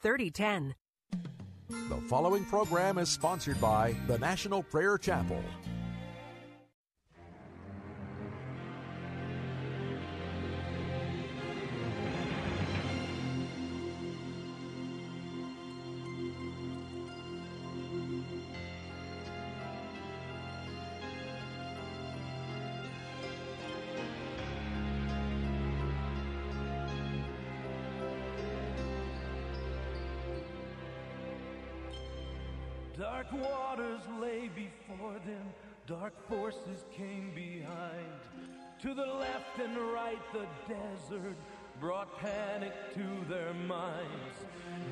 3010. The following program is sponsored by the National Prayer Chapel. Lay before them, dark forces came behind. To the left and right, the desert brought panic to their minds.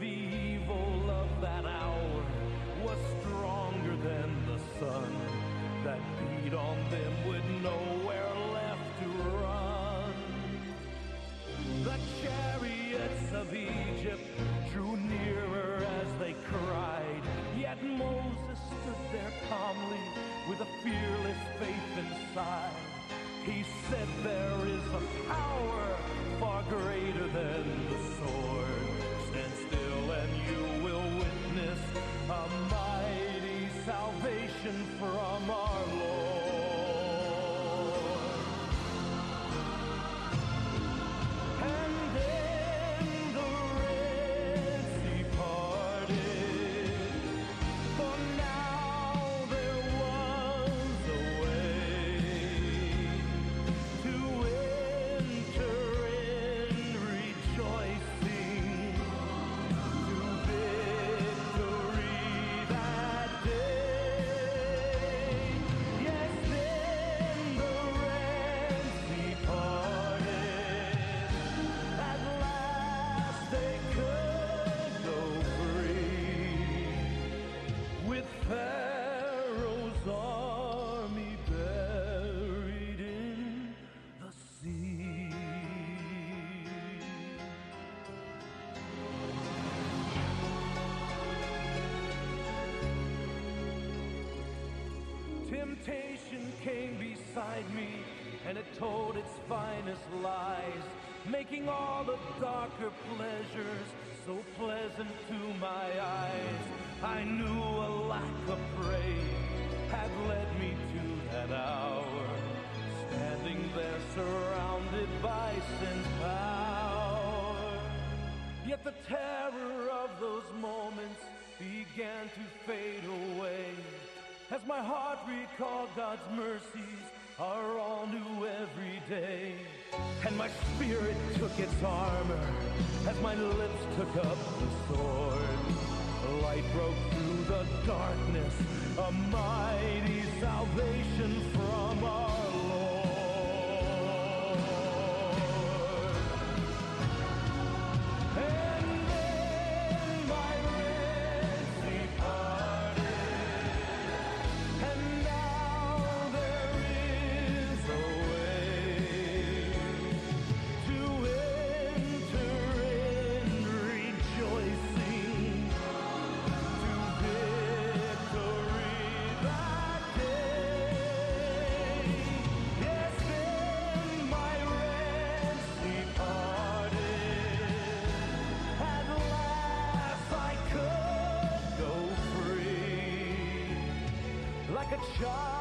The evil of that hour was stronger than the sun that beat on them with nowhere faith told its finest lies, making all the darker pleasures so pleasant to my eyes. I knew a lack of praying had led me to that hour, standing there surrounded by sin's power. Yet the terror of those moments began to fade away as my heart recalled God's mercies are all new every day. And my spirit took its armor as my lips took up the sword. Light broke through the darkness, a mighty salvation from our like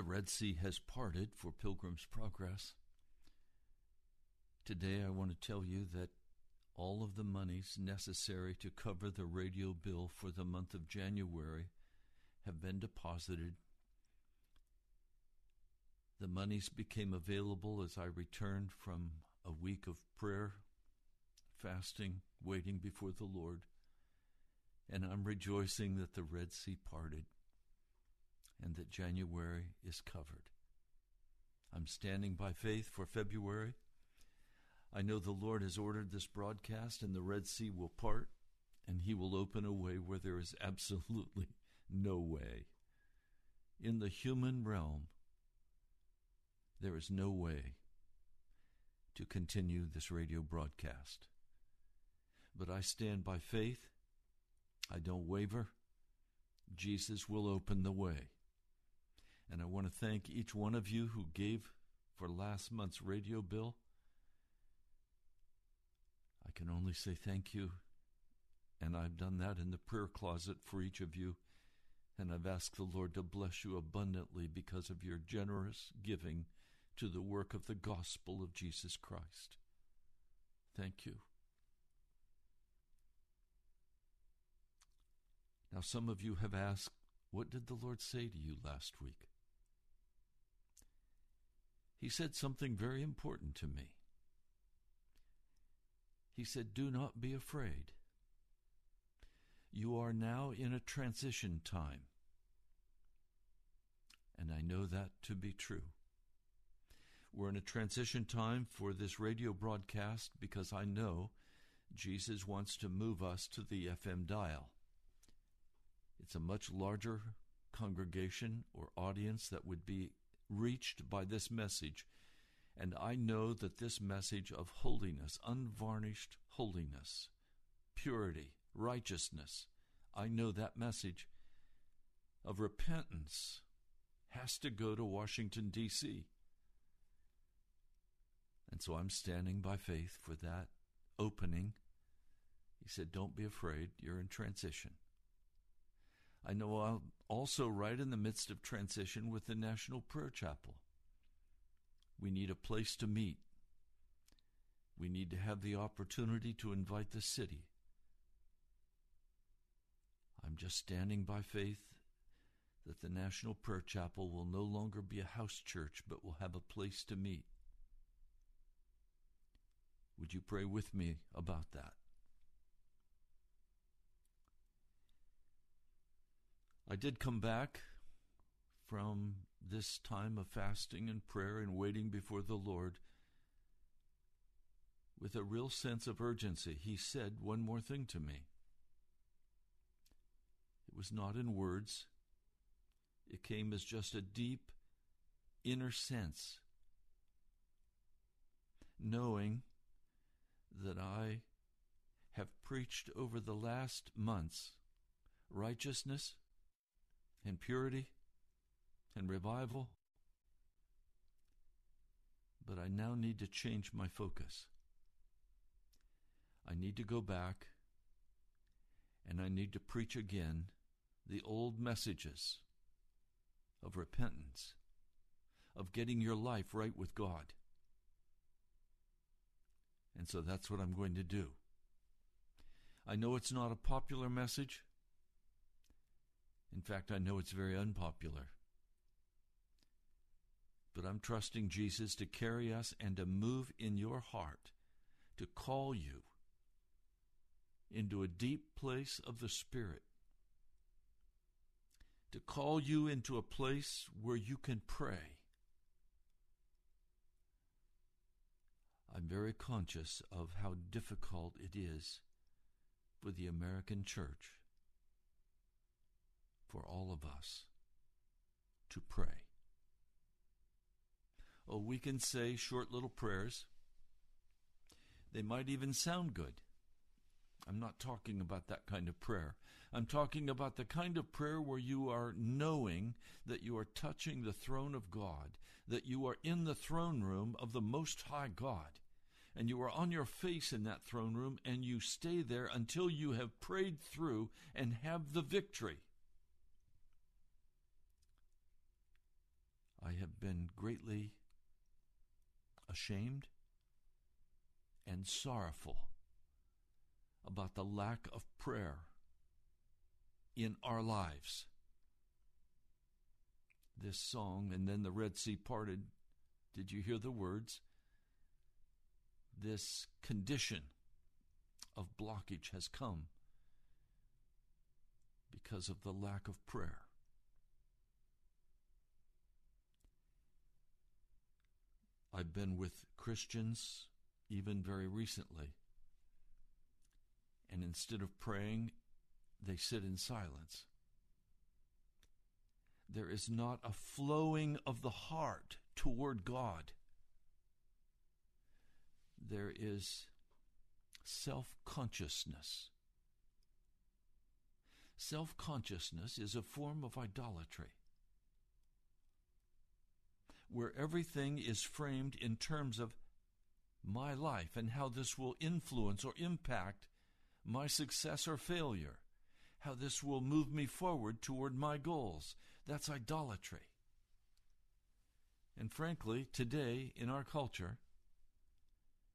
The Red Sea has parted for Pilgrim's Progress. Today, I want to tell you that all of the monies necessary to cover the radio bill for the month of January have been deposited. The monies became available as I returned from a week of prayer, fasting, waiting before the Lord, and I'm rejoicing that the Red Sea parted and that January is covered. I'm standing by faith for February. I know the Lord has ordered this broadcast, and the Red Sea will part, and He will open a way where there is absolutely no way. In the human realm, there is no way to continue this radio broadcast. But I stand by faith. I don't waver. Jesus will open the way. And I want to thank each one of you who gave for last month's radio bill. I can only say thank you. And I've done that in the prayer closet for each of you. And I've asked the Lord to bless you abundantly because of your generous giving to the work of the gospel of Jesus Christ. Thank you. Now, some of you have asked, What did the Lord say to you last week? He said something very important to me. He said, Do not be afraid. You are now in a transition time. And I know that to be true. We're in a transition time for this radio broadcast because I know Jesus wants to move us to the FM dial. It's a much larger congregation or audience that would be reached by this message. And I know that this message of holiness, unvarnished holiness, purity, righteousness, I know that message of repentance has to go to Washington, D.C. And so I'm standing by faith for that opening. He said, Don't be afraid, you're in transition. I know I'm also right in the midst of transition with the National Prayer Chapel. We need a place to meet. We need to have the opportunity to invite the city. I'm just standing by faith that the National Prayer Chapel will no longer be a house church, but will have a place to meet. Would you pray with me about that? I did come back from this time of fasting and prayer and waiting before the Lord with a real sense of urgency. He said one more thing to me. It was not in words, it came as just a deep inner sense, knowing that I have preached over the last months righteousness and purity and revival. But I now need to change my focus. I need to go back and I need to preach again the old messages of repentance, of getting your life right with God. And so that's what I'm going to do. I know it's not a popular message. In fact, I know it's very unpopular. But I'm trusting Jesus to carry us and to move in your heart, to call you into a deep place of the Spirit, to call you into a place where you can pray. I'm very conscious of how difficult it is for the American church all of us to pray. Oh, we can say short little prayers. They might even sound good. I'm not talking about that kind of prayer. I'm talking about the kind of prayer where you are knowing that you are touching the throne of God, that you are in the throne room of the Most High God, and you are on your face in that throne room, and you stay there until you have prayed through and have the victory. Been greatly ashamed and sorrowful about the lack of prayer in our lives. This song, and then the Red Sea parted. Did you hear the words? This condition of blockage has come because of the lack of prayer. I've been with Christians even very recently. And instead of praying, they sit in silence. There is not a flowing of the heart toward God. There is self consciousness. Self consciousness is a form of idolatry where everything is framed in terms of my life and how this will influence or impact my success or failure, how this will move me forward toward my goals. That's idolatry. And frankly, today in our culture,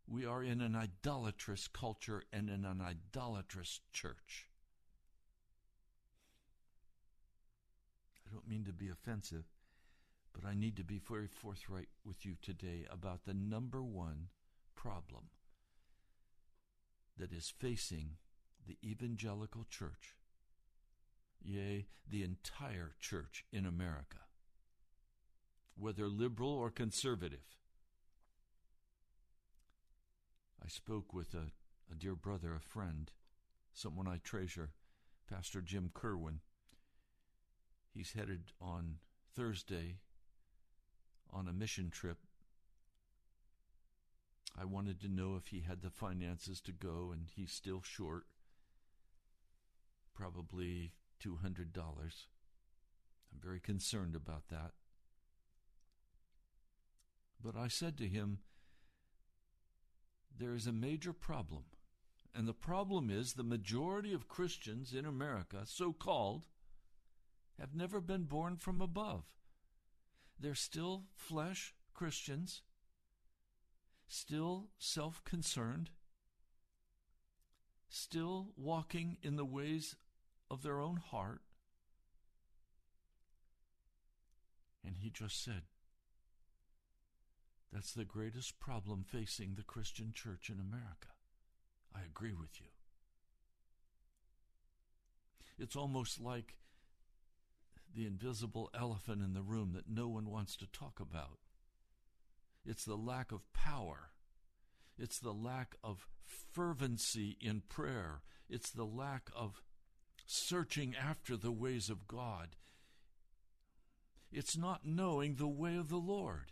we are in an idolatrous culture and in an idolatrous church. I don't mean to be offensive, but I need to be very forthright with you today about the number one problem that is facing the evangelical church, yea, the entire church in America, whether liberal or conservative. I spoke with a, a dear brother, a friend, someone I treasure, Pastor Jim Kerwin. He's headed on Thursday on a mission trip. I wanted to know if he had the finances to go, and he's still short. Probably $200. I'm very concerned about that. But I said to him, There is a major problem. And the problem is the majority of Christians in America, so called, have never been born from above. They're still flesh Christians, still self concerned, still walking in the ways of their own heart. And he just said, That's the greatest problem facing the Christian church in America. I agree with you. It's almost like the invisible elephant in the room that no one wants to talk about. It's the lack of power. It's the lack of fervency in prayer. It's the lack of searching after the ways of God. It's not knowing the way of the Lord.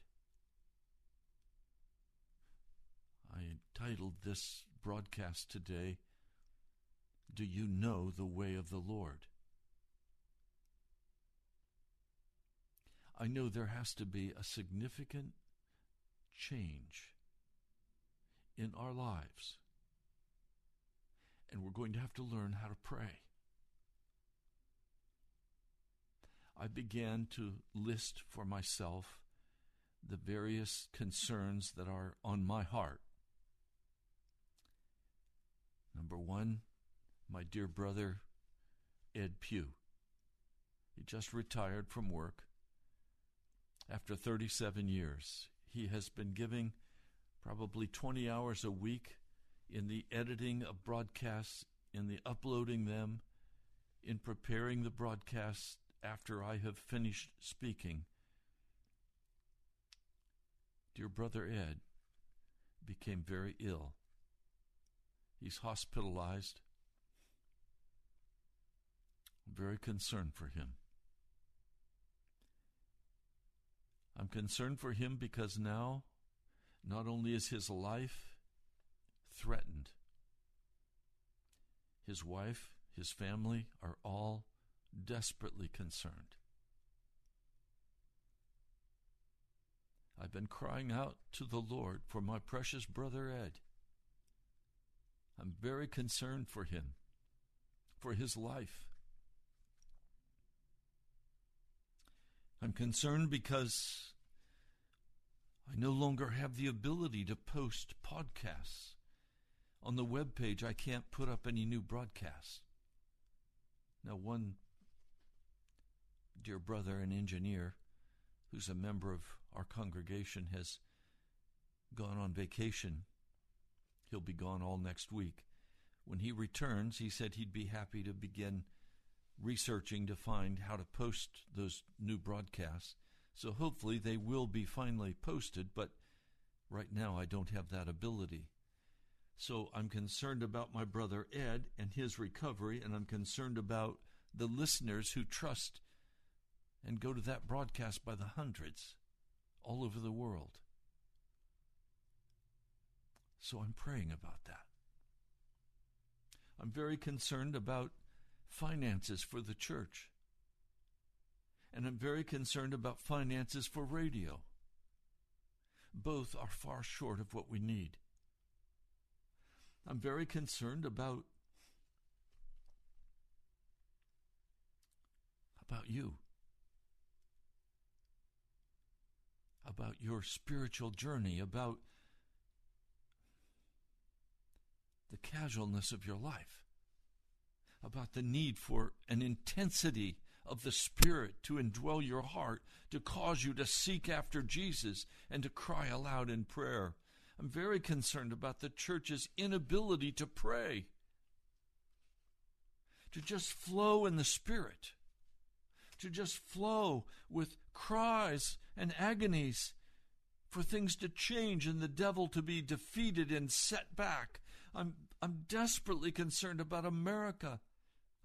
I entitled this broadcast today, Do You Know the Way of the Lord? I know there has to be a significant change in our lives. And we're going to have to learn how to pray. I began to list for myself the various concerns that are on my heart. Number one, my dear brother Ed Pugh. He just retired from work after 37 years. He has been giving probably 20 hours a week in the editing of broadcasts, in the uploading them, in preparing the broadcasts after I have finished speaking. Dear brother Ed became very ill. He's hospitalized. I'm very concerned for him. I'm concerned for him because now not only is his life threatened, his wife, his family are all desperately concerned. I've been crying out to the Lord for my precious brother Ed. I'm very concerned for him, for his life. I'm concerned because I no longer have the ability to post podcasts. On the web page, I can't put up any new broadcasts. Now, one dear brother, an engineer, who's a member of our congregation, has gone on vacation. He'll be gone all next week. When he returns, he said he'd be happy to begin researching to find how to post those new broadcasts. So hopefully they will be finally posted, but right now I don't have that ability. So I'm concerned about my brother Ed and his recovery, and I'm concerned about the listeners who trust and go to that broadcast by the hundreds all over the world. So I'm praying about that. I'm very concerned about finances for the church. And I'm very concerned about finances for radio. Both are far short of what we need. I'm very concerned about about you. About your spiritual journey, about the casualness of your life, about the need for an intensity of the Spirit to indwell your heart, to cause you to seek after Jesus and to cry aloud in prayer. I'm very concerned about the church's inability to pray, to just flow in the Spirit, to just flow with cries and agonies for things to change and the devil to be defeated and set back. I'm, I'm desperately concerned about America,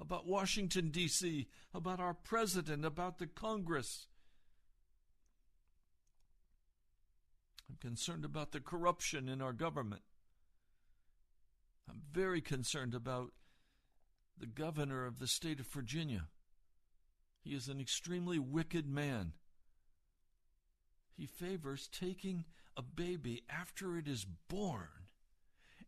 about Washington, D.C., about our president, about the Congress. I'm concerned about the corruption in our government. I'm very concerned about the governor of the state of Virginia. He is an extremely wicked man. He favors taking a baby after it is born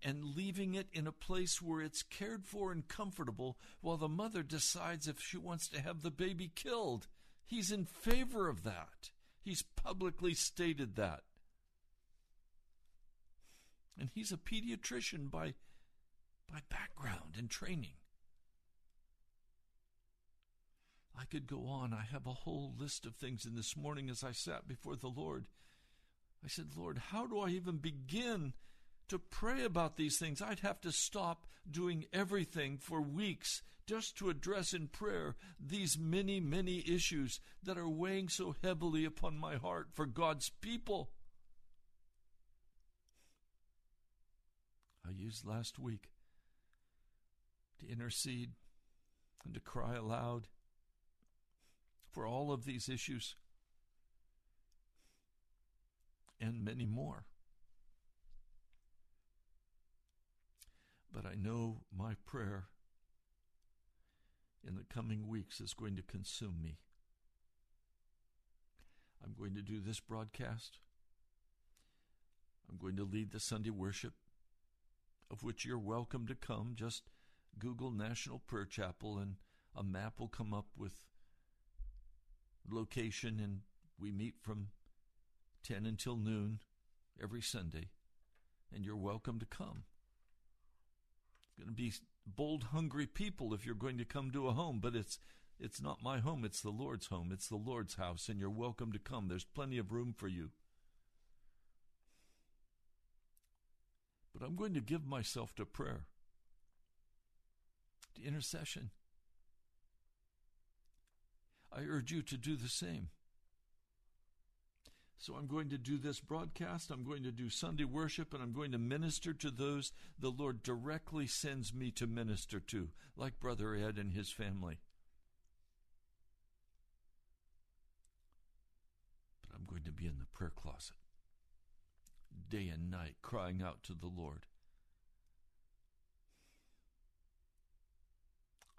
and leaving it in a place where it's cared for and comfortable while the mother decides if she wants to have the baby killed. He's in favor of that. He's publicly stated that. And he's a pediatrician by, by background and training. I could go on. I have a whole list of things. And this morning, as I sat before the Lord, I said, Lord, how do I even begin to pray about these things? I'd have to stop doing everything for weeks just to address in prayer these many, many issues that are weighing so heavily upon my heart for God's people. I used last week to intercede and to cry aloud for all of these issues and many more. But I know my prayer in the coming weeks is going to consume me. I'm going to do this broadcast. I'm going to lead the Sunday worship, of which you're welcome to come. Just Google National Prayer Chapel, and a map will come up with location, and we meet from 10 until noon every Sunday, and you're welcome to come. Going to be bold, hungry people if you're going to come to a home, but it's it's not my home, it's the Lord's home. It's the Lord's house, and you're welcome to come. There's plenty of room for you. But I'm going to give myself to prayer, to intercession. I urge you to do the same. So I'm going to do this broadcast, I'm going to do Sunday worship, and I'm going to minister to those the Lord directly sends me to minister to, like Brother Ed and his family. But I'm going to be in the prayer closet day and night, crying out to the Lord.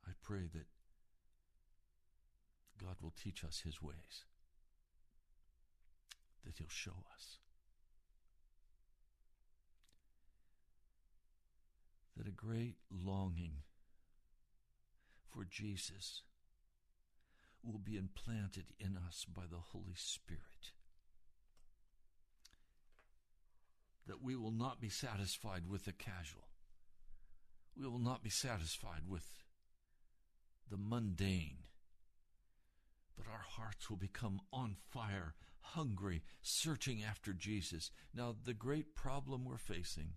I pray that God will teach us His ways, that He'll show us. That a great longing for Jesus will be implanted in us by the Holy Spirit. that we will not be satisfied with the casual. We will not be satisfied with the mundane. But our hearts will become on fire, hungry, searching after Jesus. Now, the great problem we're facing,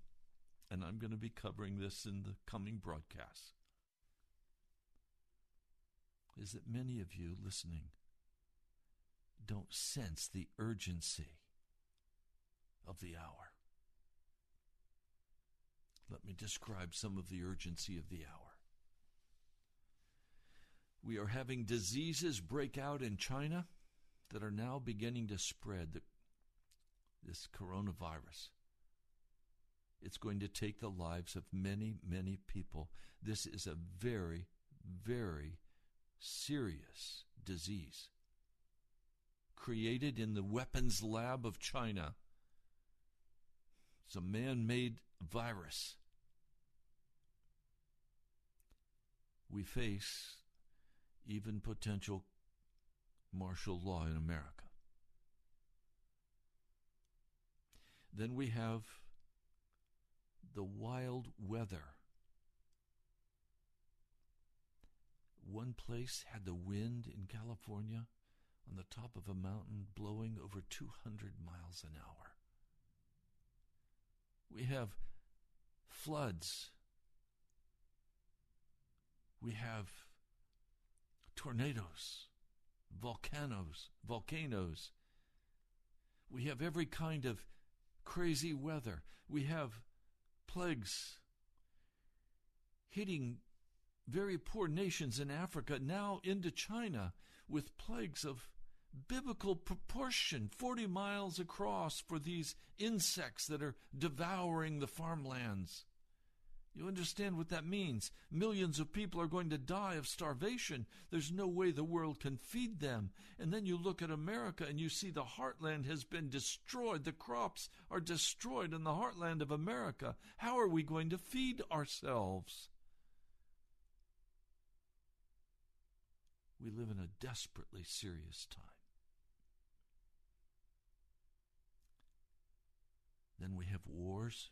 and I'm going to be covering this in the coming broadcasts, is that many of you listening don't sense the urgency of the hour. Let me describe some of the urgency of the hour. We are having diseases break out in China that are now beginning to spread the, this coronavirus. It's going to take the lives of many, many people. This is a very, very serious disease created in the weapons lab of China. It's a man made virus. We face even potential martial law in America. Then we have the wild weather. One place had the wind in California on the top of a mountain blowing over 200 miles an hour. We have floods. We have tornadoes, volcanoes, volcanoes. We have every kind of crazy weather. We have plagues hitting very poor nations in Africa, now into China, with plagues of biblical proportion 40 miles across for these insects that are devouring the farmlands. You understand what that means? Millions of people are going to die of starvation. There's no way the world can feed them. And then you look at America and you see the heartland has been destroyed. The crops are destroyed in the heartland of America. How are we going to feed ourselves? We live in a desperately serious time. Then we have wars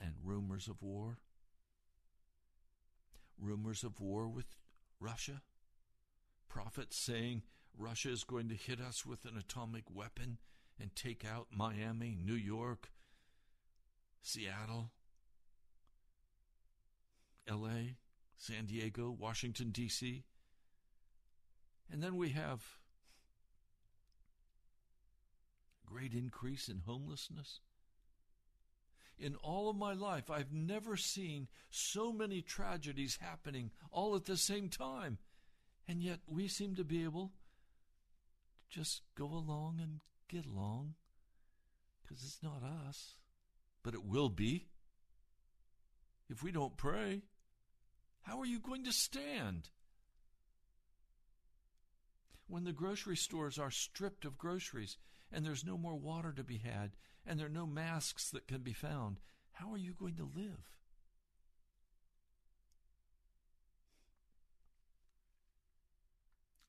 and rumors of war. Rumors of war with Russia. Prophets saying Russia is going to hit us with an atomic weapon and take out Miami, New York, Seattle, LA, San Diego, Washington, D.C. And then we have great increase in homelessness. In all of my life, I've never seen so many tragedies happening all at the same time. And yet we seem to be able to just go along and get along because it's not us. But it will be. If we don't pray, how are you going to stand? When the grocery stores are stripped of groceries and there's no more water to be had, and there are no masks that can be found, how are you going to live?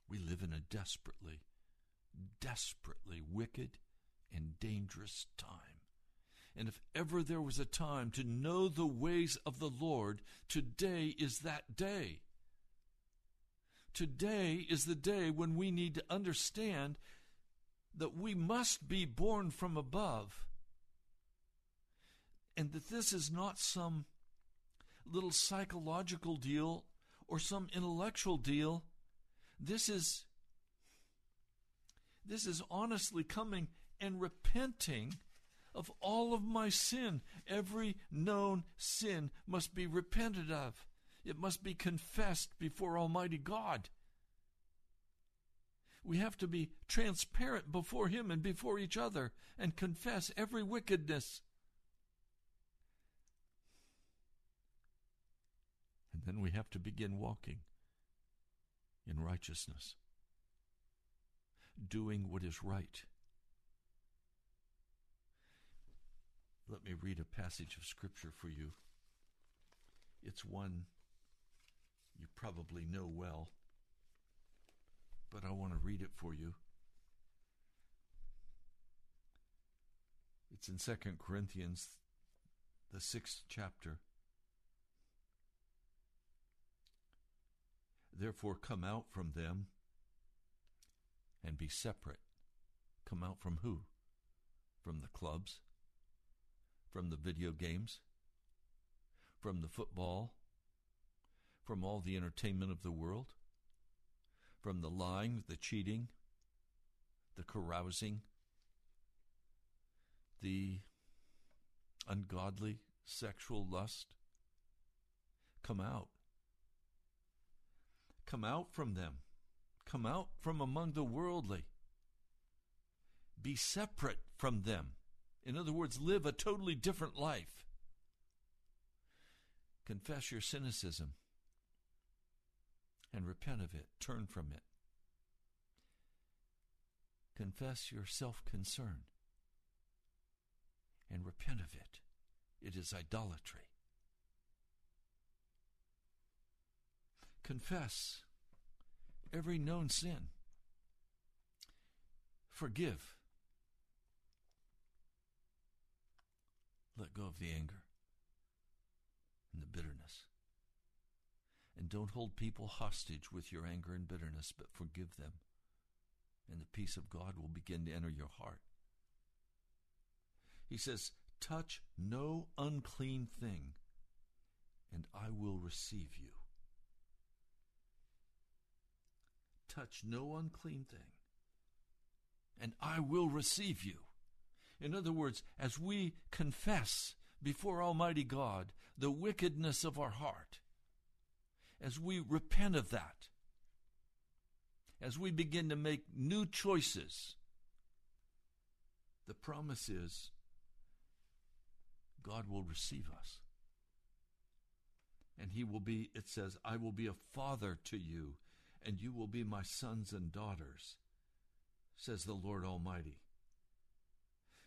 We live in a desperately, desperately wicked and dangerous time. And if ever there was a time to know the ways of the Lord, today is that day. Today is the day when we need to understand that we must be born from above. And that this is not some little psychological deal or some intellectual deal. This is this is honestly coming and repenting of all of my sin. Every known sin must be repented of. It must be confessed before Almighty God. We have to be transparent before Him and before each other and confess every wickedness. Then we have to begin walking in righteousness, doing what is right. Let me read a passage of Scripture for you. It's one you probably know well but I want to read it for you. It's in Second Corinthians, the sixth chapter. Therefore, come out from them and be separate. Come out from who? From the clubs? From the video games? From the football? From all the entertainment of the world? From the lying, the cheating, the carousing, the ungodly sexual lust? Come out. Come out from them. Come out from among the worldly. Be separate from them. In other words, live a totally different life. Confess your cynicism and repent of it. Turn from it. Confess your self concern and repent of it. It is idolatry. Confess every known sin. Forgive. Let go of the anger and the bitterness. And don't hold people hostage with your anger and bitterness, but forgive them. And the peace of God will begin to enter your heart. He says, Touch no unclean thing, and I will receive you. Touch no unclean thing, and I will receive you. In other words, as we confess before Almighty God the wickedness of our heart, as we repent of that, as we begin to make new choices, the promise is God will receive us. And He will be, it says, I will be a father to you, and you will be my sons and daughters, says the Lord Almighty.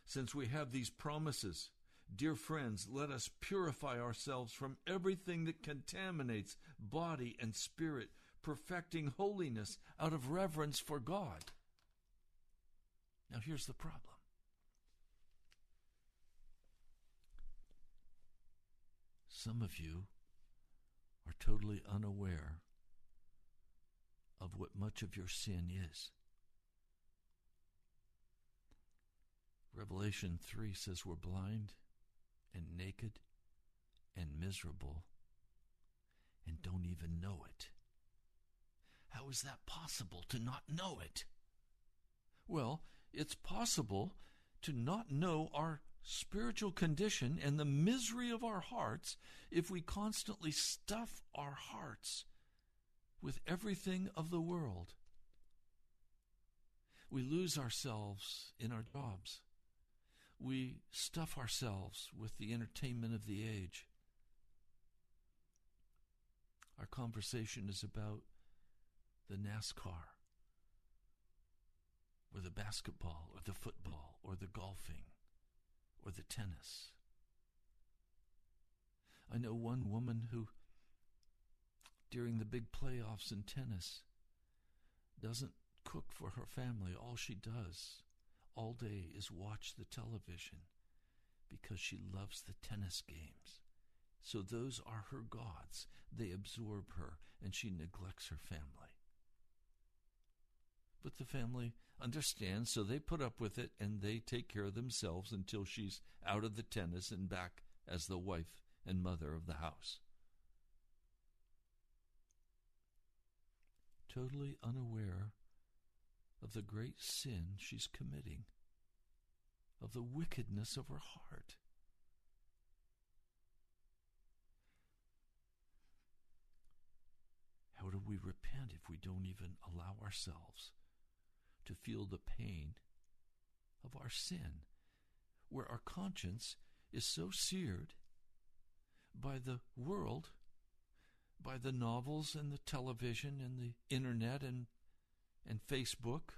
Since we have these promises, dear friends, let us purify ourselves from everything that contaminates body and spirit, perfecting holiness out of reverence for God. Now, here's the problem Some of you are totally unaware of what much of your sin is. Revelation 3 says we're blind and naked and miserable and don't even know it. How is that possible to not know it? Well, it's possible to not know our spiritual condition and the misery of our hearts if we constantly stuff our hearts with everything of the world. We lose ourselves in our jobs. We stuff ourselves with the entertainment of the age. Our conversation is about the NASCAR, or the basketball, or the football, or the golfing or the tennis. I know one woman who, during the big playoffs in tennis, doesn't cook for her family. All she does all day is watch the television because she loves the tennis games. So those are her gods. They absorb her, and she neglects her family. But the family understands, so they put up with it and they take care of themselves until she's out of the tennis and back as the wife and mother of the house. Totally unaware of the great sin she's committing, of the wickedness of her heart. How do we repent if we don't even allow ourselves to feel the pain of our sin, where our conscience is so seared by the world, by the novels and the television and the internet and, and Facebook.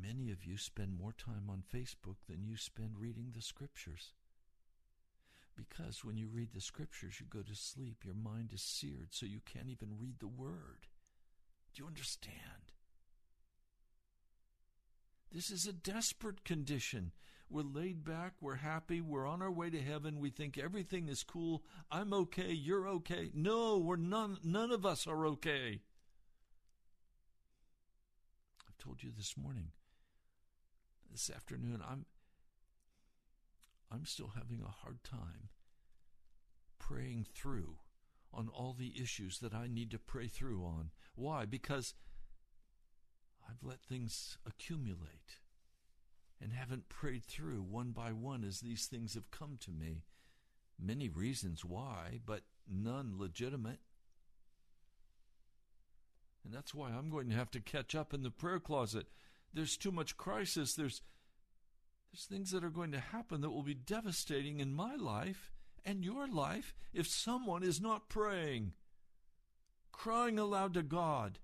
Many of you spend more time on Facebook than you spend reading the scriptures. Because when you read the scriptures, you go to sleep, your mind is seared, so you can't even read the word. Do you understand? This is a desperate condition. We're laid back, we're happy, we're on our way to heaven, we think everything is cool. I'm okay, you're okay. No, we're none none of us are okay. I've told you this morning. This afternoon I'm I'm still having a hard time praying through on all the issues that I need to pray through on. Why? Because I've let things accumulate and haven't prayed through one by one as these things have come to me. Many reasons why, but none legitimate. And that's why I'm going to have to catch up in the prayer closet. There's too much crisis. There's there's things that are going to happen that will be devastating in my life and your life if someone is not praying, crying aloud to God.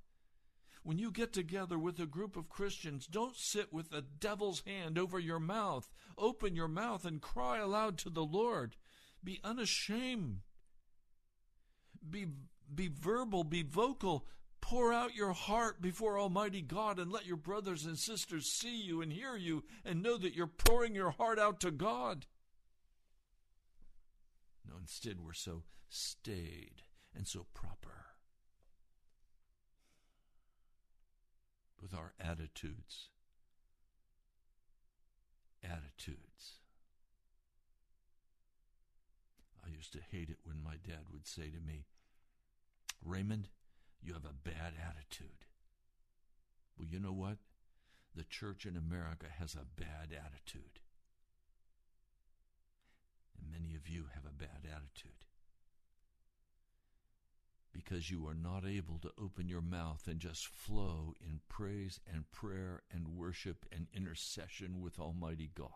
When you get together with a group of Christians, don't sit with the devil's hand over your mouth. Open your mouth and cry aloud to the Lord. Be unashamed. Be, be verbal, be vocal. Pour out your heart before Almighty God and let your brothers and sisters see you and hear you and know that you're pouring your heart out to God. No, instead, we're so staid and so proper with our attitudes. Attitudes. I used to hate it when my dad would say to me, Raymond, you have a bad attitude. Well, you know what? The church in America has a bad attitude. And many of you have a bad attitude. Because you are not able to open your mouth and just flow in praise and prayer and worship and intercession with Almighty God.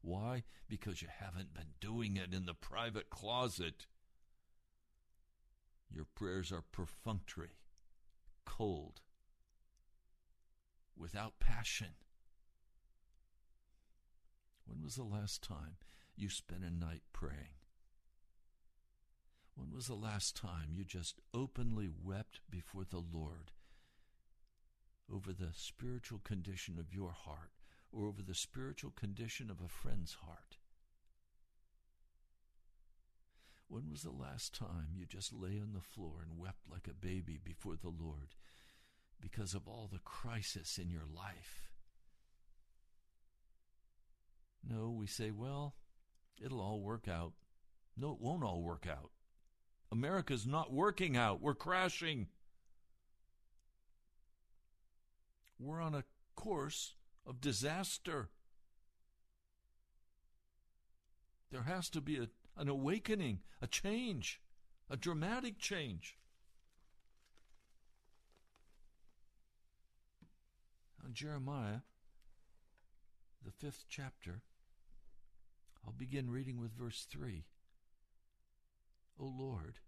Why? Because you haven't been doing it in the private closet. Your prayers are perfunctory, cold, without passion. When was the last time you spent a night praying? When was the last time you just openly wept before the Lord over the spiritual condition of your heart or over the spiritual condition of a friend's heart? When was the last time you just lay on the floor and wept like a baby before the Lord because of all the crisis in your life? No, we say, well, it'll all work out. No, it won't all work out. America's not working out. We're crashing. We're on a course of disaster. There has to be a, an awakening, a change, a dramatic change. Jeremiah, the fifth chapter, I'll begin reading with verse 3. O Lord,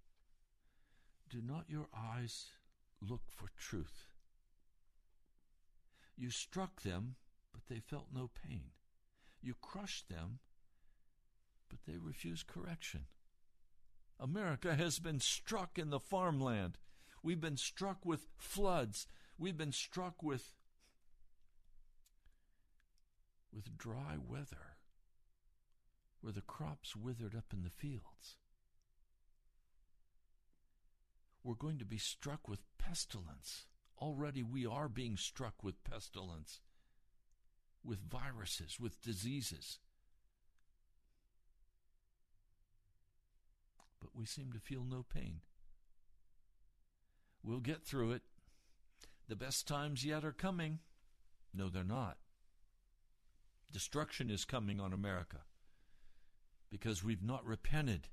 do not your eyes look for truth? You struck them, but they felt no pain. You crushed them, but they refused correction. America has been struck in the farmland. We've been struck with floods. We've been struck with with dry weather where the crops withered up in the fields. We're going to be struck with pestilence. Already we are being struck with pestilence, with viruses, with diseases. But we seem to feel no pain. We'll get through it. The best times yet are coming. No, they're not. Destruction is coming on America because we've not repented.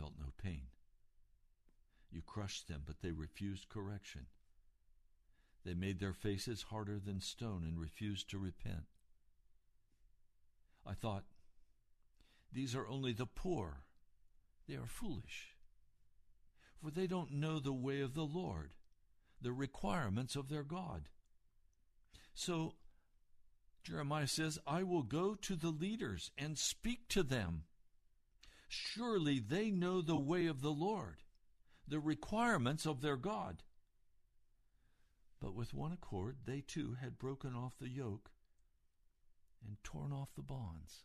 Felt no pain. You crushed them, but they refused correction. They made their faces harder than stone and refused to repent. I thought, these are only the poor. They are foolish, for they don't know the way of the Lord the requirements of their God. So Jeremiah says, I will go to the leaders and speak to them. Surely they know the way of the Lord, the requirements of their God. But with one accord, they too had broken off the yoke and torn off the bonds.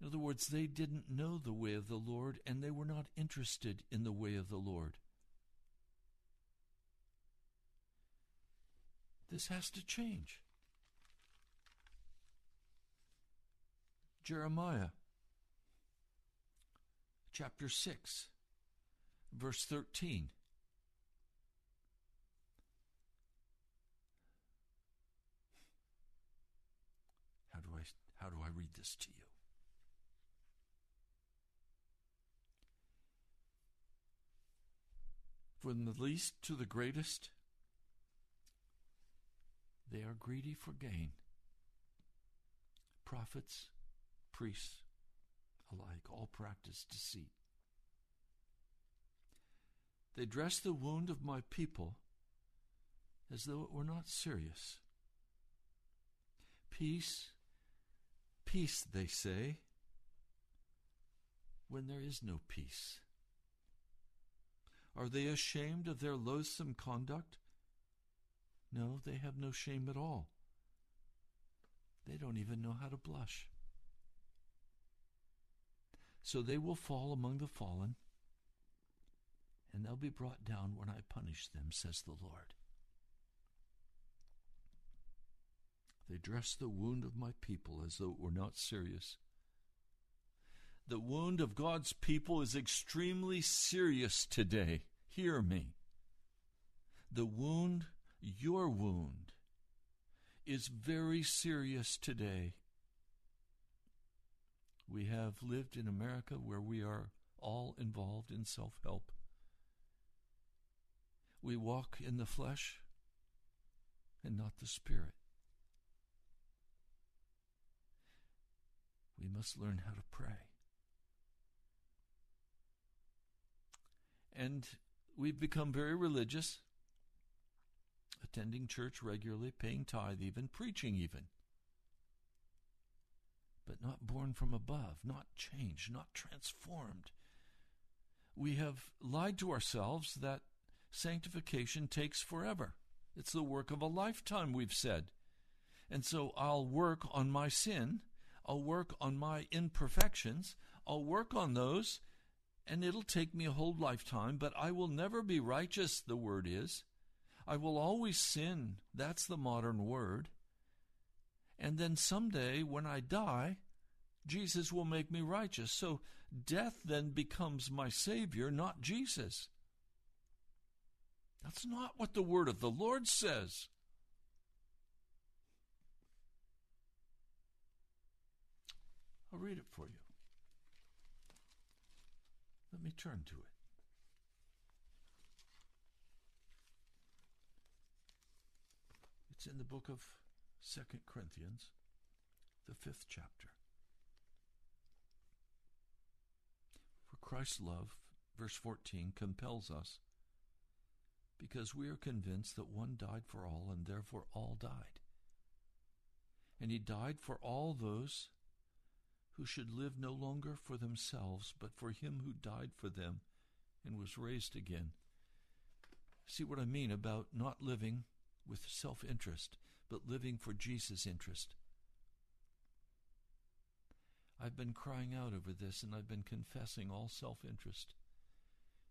In other words, they didn't know the way of the Lord and they were not interested in the way of the Lord. This has to change. Jeremiah chapter 6, verse 13. How do I how do I read this to you? From the least to the greatest, they are greedy for gain. Prophets, priests alike, all practice deceit. They dress the wound of my people as though it were not serious. Peace, peace, they say, when there is no peace. Are they ashamed of their loathsome conduct? No, they have no shame at all. They don't even know how to blush. So they will fall among the fallen, and they'll be brought down when I punish them, says the Lord. They dress the wound of my people as though it were not serious. The wound of God's people is extremely serious today. Hear me. The wound your wound is very serious today. We have lived in America where we are all involved in self help. We walk in the flesh and not the spirit. We must learn how to pray. And we've become very religious attending church regularly, paying tithe even, preaching even. But not born from above, not changed, not transformed. We have lied to ourselves that sanctification takes forever. It's the work of a lifetime, we've said. And so I'll work on my sin, I'll work on my imperfections, I'll work on those, and it'll take me a whole lifetime, but I will never be righteous, the word is. I will always sin. That's the modern word. And then someday, when I die, Jesus will make me righteous. So death then becomes my Savior, not Jesus. That's not what the word of the Lord says. I'll read it for you. Let me turn to it. It's in the book of Second Corinthians, the fifth chapter. For Christ's love, verse 14, compels us because we are convinced that one died for all, and therefore all died. And he died for all those who should live no longer for themselves, but for him who died for them and was raised again. See what I mean about not living with self interest, but living for Jesus' interest. I've been crying out over this and I've been confessing all self interest.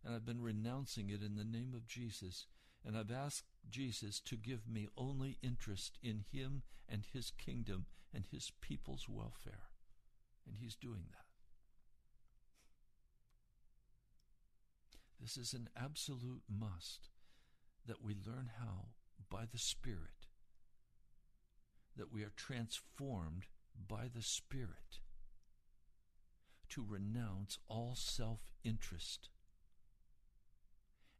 And I've been renouncing it in the name of Jesus. And I've asked Jesus to give me only interest in Him and His kingdom and His people's welfare. And He's doing that. This is an absolute must that we learn how by the Spirit, that we are transformed by the Spirit to renounce all self interest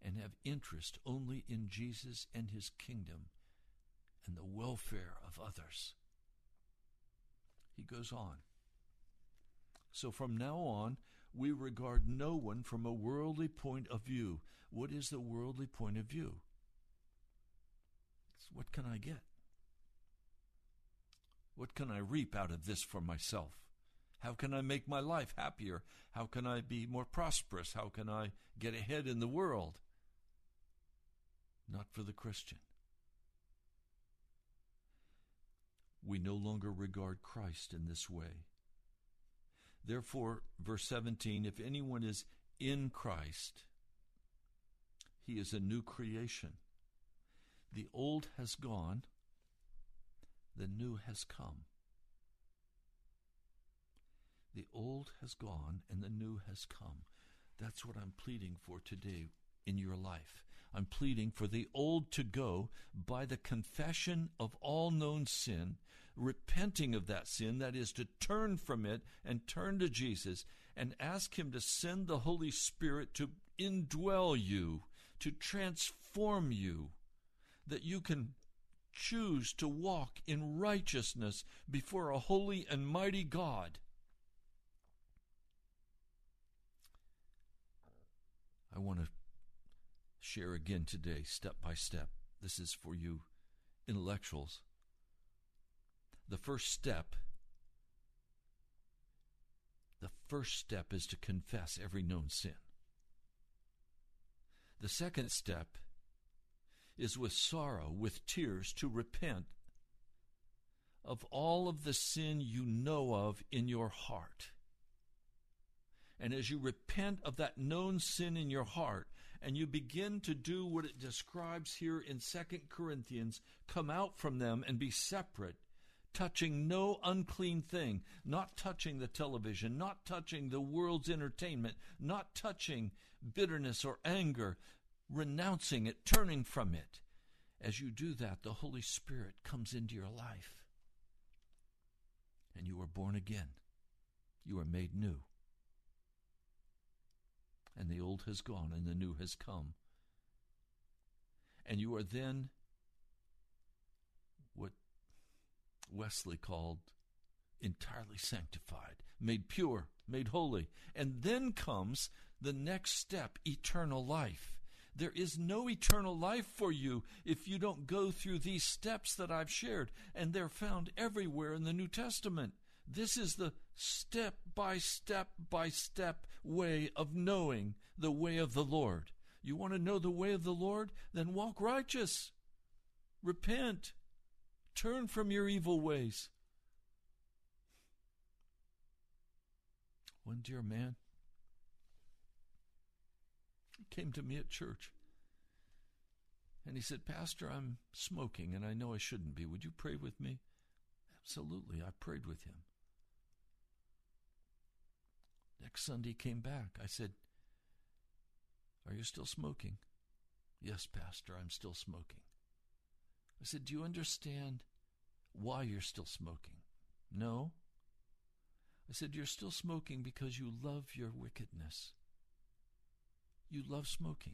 and have interest only in Jesus and his kingdom and the welfare of others. He goes on. So from now on, we regard no one from a worldly point of view. What is the worldly point of view? What can I get? What can I reap out of this for myself? How can I make my life happier? How can I be more prosperous? How can I get ahead in the world? Not for the Christian. We no longer regard Christ in this way. Therefore, verse 17 if anyone is in Christ, he is a new creation. The old has gone, the new has come. The old has gone and the new has come. That's what I'm pleading for today in your life. I'm pleading for the old to go by the confession of all known sin, repenting of that sin, that is, to turn from it and turn to Jesus and ask Him to send the Holy Spirit to indwell you, to transform you, that you can choose to walk in righteousness before a holy and mighty God. I want to share again today, step by step. This is for you intellectuals. The first step the first step is to confess every known sin. The second step is with sorrow, with tears, to repent of all of the sin you know of in your heart. And as you repent of that known sin in your heart, and you begin to do what it describes here in Second Corinthians, come out from them and be separate, touching no unclean thing, not touching the television, not touching the world's entertainment, not touching bitterness or anger, renouncing it, turning from it. As you do that, the Holy Spirit comes into your life. And you are born again. You are made new and the old has gone and the new has come. And you are then what Wesley called entirely sanctified, made pure, made holy. And then comes the next step eternal life. There is no eternal life for you if you don't go through these steps that I've shared, and they're found everywhere in the New Testament. This is the step by step by step way of knowing the way of the Lord. You want to know the way of the Lord? Then walk righteous. Repent. Turn from your evil ways. One dear man came to me at church and he said, Pastor, I'm smoking and I know I shouldn't be. Would you pray with me? Absolutely. I prayed with him. Next Sunday came back. I said, Are you still smoking? Yes, Pastor, I'm still smoking. I said, Do you understand why you're still smoking? No. I said, You're still smoking because you love your wickedness. You love smoking.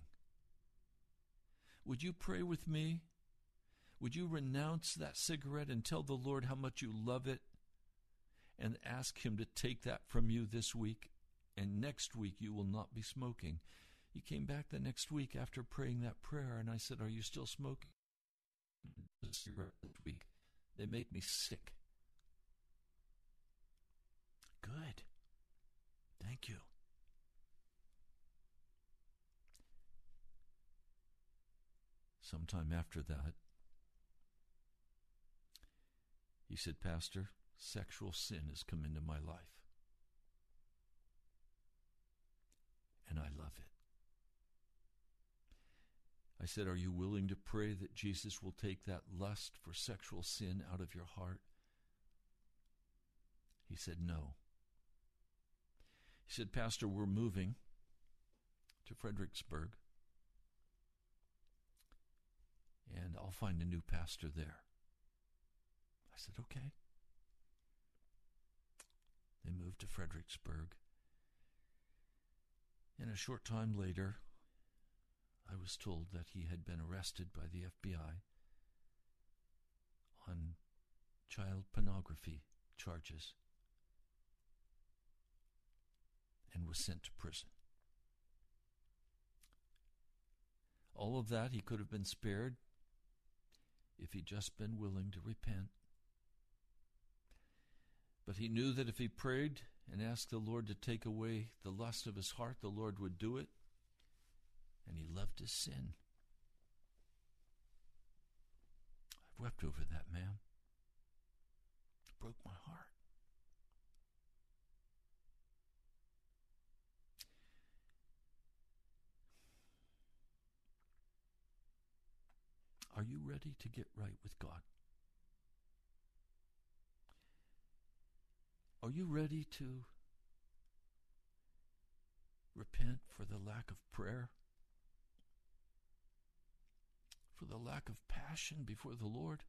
Would you pray with me? Would you renounce that cigarette and tell the Lord how much you love it and ask Him to take that from you this week? and next week you will not be smoking. He came back the next week after praying that prayer, and I said, Are you still smoking? this week. They make me sick. Good. Thank you. Sometime after that, he said, Pastor, sexual sin has come into my life. and I love it. I said, Are you willing to pray that Jesus will take that lust for sexual sin out of your heart? He said, No. He said, Pastor, we're moving to Fredericksburg, and I'll find a new pastor there. I said, Okay. They moved to Fredericksburg. And a short time later, I was told that he had been arrested by the FBI on child pornography charges and was sent to prison. All of that he could have been spared if he'd just been willing to repent. But he knew that if he prayed and asked the Lord to take away the lust of his heart, the Lord would do it. And he loved his sin. I've wept over that man. It broke my heart. Are you ready to get right with God? Are you ready to repent for the lack of prayer? For the lack of passion before the Lord?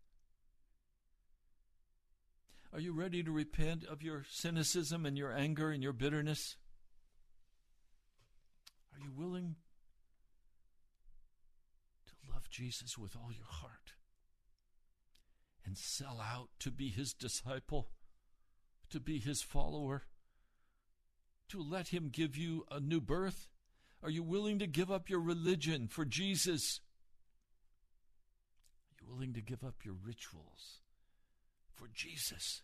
Are you ready to repent of your cynicism and your anger and your bitterness? Are you willing Jesus with all your heart and sell out to be his disciple, to be his follower, to let him give you a new birth? Are you willing to give up your religion for Jesus? Are you willing to give up your rituals for Jesus?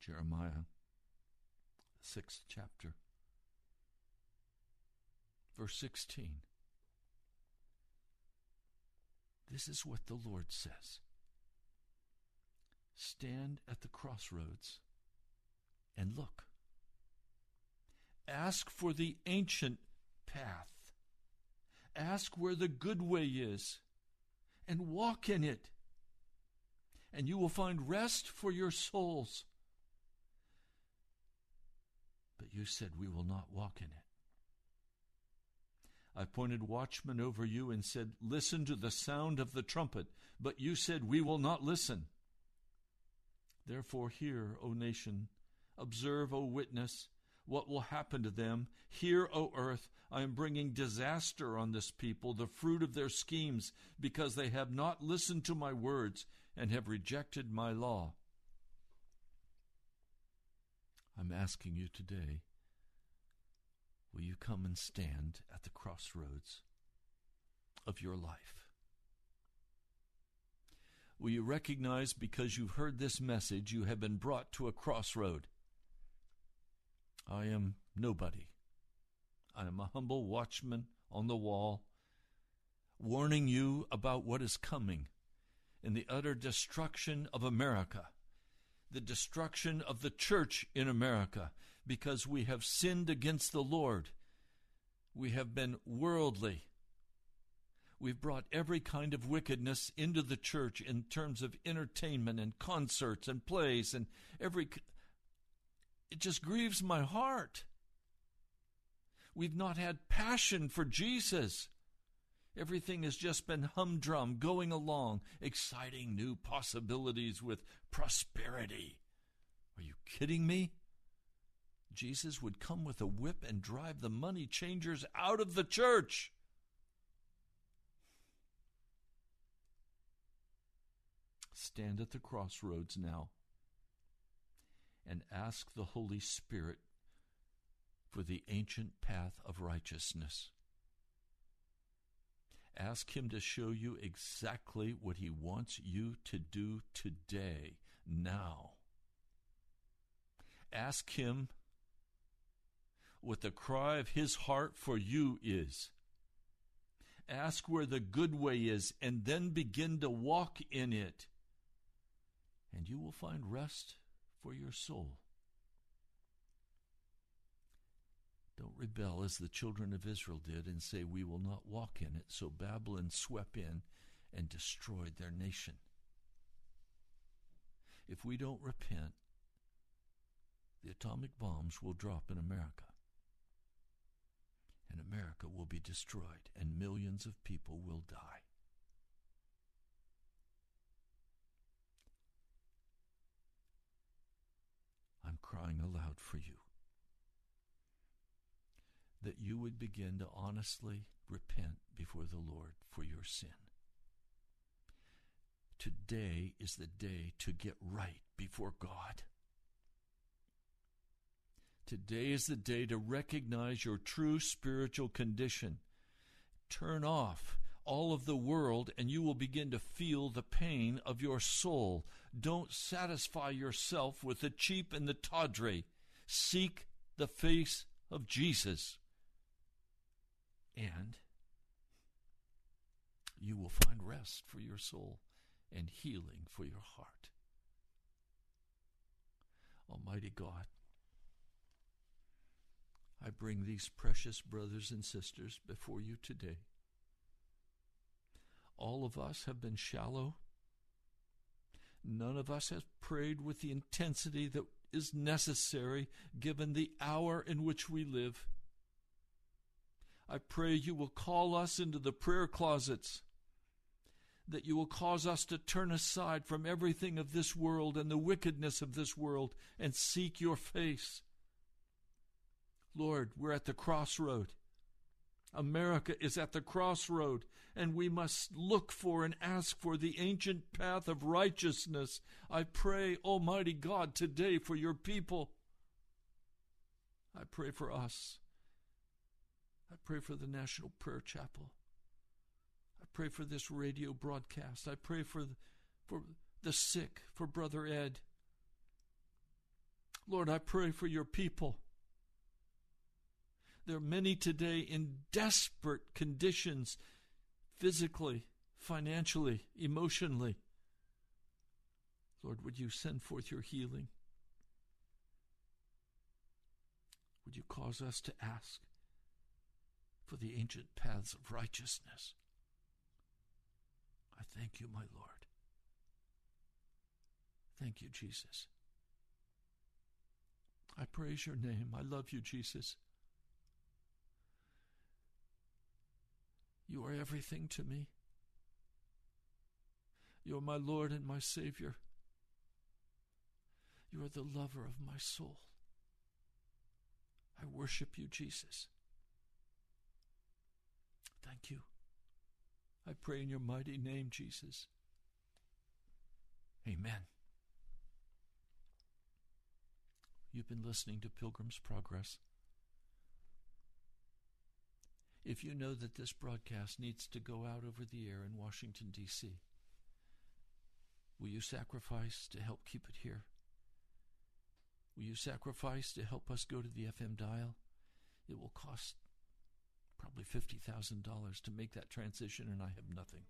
Jeremiah, sixth chapter verse 16. This is what the Lord says Stand at the crossroads and look. Ask for the ancient path. Ask where the good way is and walk in it. And you will find rest for your souls. But you said, We will not walk in it. I appointed watchmen over you and said, Listen to the sound of the trumpet. But you said, We will not listen. Therefore, hear, O nation, observe, O witness, what will happen to them. Hear, O earth, I am bringing disaster on this people, the fruit of their schemes, because they have not listened to my words and have rejected my law. I'm asking you today Will you come and stand at the crossroads of your life? Will you recognize because you've heard this message, you have been brought to a crossroad? I am nobody. I am a humble watchman on the wall, warning you about what is coming in the utter destruction of America, the destruction of the church in America, because we have sinned against the Lord. We have been worldly. We've brought every kind of wickedness into the church in terms of entertainment and concerts and plays and every. It just grieves my heart. We've not had passion for Jesus. Everything has just been humdrum, going along, exciting new possibilities with prosperity. Are you kidding me? Jesus would come with a whip and drive the money changers out of the church. Stand at the crossroads now and ask the Holy Spirit for the ancient path of righteousness. Ask Him to show you exactly what He wants you to do today, now. Ask Him what the cry of his heart for you is. Ask where the good way is and then begin to walk in it. And you will find rest for your soul. Don't rebel as the children of Israel did and say, We will not walk in it. So Babylon swept in and destroyed their nation. If we don't repent, the atomic bombs will drop in America and America will be destroyed, and millions of people will die. I'm crying aloud for you that you would begin to honestly repent before the Lord for your sin. Today is the day to get right before God. Today is the day to recognize your true spiritual condition. Turn off all of the world and you will begin to feel the pain of your soul. Don't satisfy yourself with the cheap and the tawdry. Seek the face of Jesus. And you will find rest for your soul and healing for your heart. Almighty God, I bring these precious brothers and sisters before you today. All of us have been shallow. None of us has prayed with the intensity that is necessary given the hour in which we live. I pray you will call us into the prayer closets, that you will cause us to turn aside from everything of this world and the wickedness of this world and seek your face. Lord, we're at the crossroad. America is at the crossroad, and we must look for and ask for the ancient path of righteousness. I pray, Almighty God, today for your people. I pray for us. I pray for the National Prayer Chapel. I pray for this radio broadcast. I pray for the, for the sick, for Brother Ed. Lord, I pray for your people. There are many today in desperate conditions, physically, financially, emotionally. Lord, would you send forth your healing? Would you cause us to ask for the ancient paths of righteousness? I thank you, my Lord. Thank you, Jesus. I praise your name. I love you, Jesus. You are everything to me. You are my Lord and my Savior. You are the lover of my soul. I worship you, Jesus. Thank you. I pray in your mighty name, Jesus. Amen. You've been listening to Pilgrim's Progress. If you know that this broadcast needs to go out over the air in Washington, D.C., will you sacrifice to help keep it here? Will you sacrifice to help us go to the FM dial? It will cost probably $50,000 to make that transition, and I have nothing.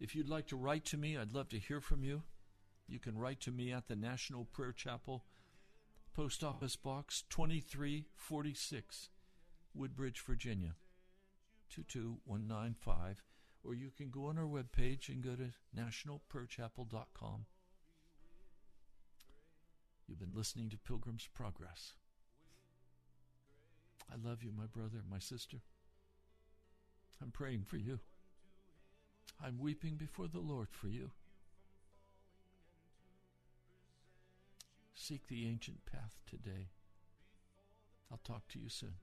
If you'd like to write to me, I'd love to hear from you. You can write to me at the National Prayer Chapel, Post Office Box 2346. Woodbridge, Virginia, 22195, or you can go on our webpage and go to nationalprayerchapel.com. You've been listening to Pilgrim's Progress. I love you, my brother, my sister. I'm praying for you. I'm weeping before the Lord for you. Seek the ancient path today. I'll talk to you soon.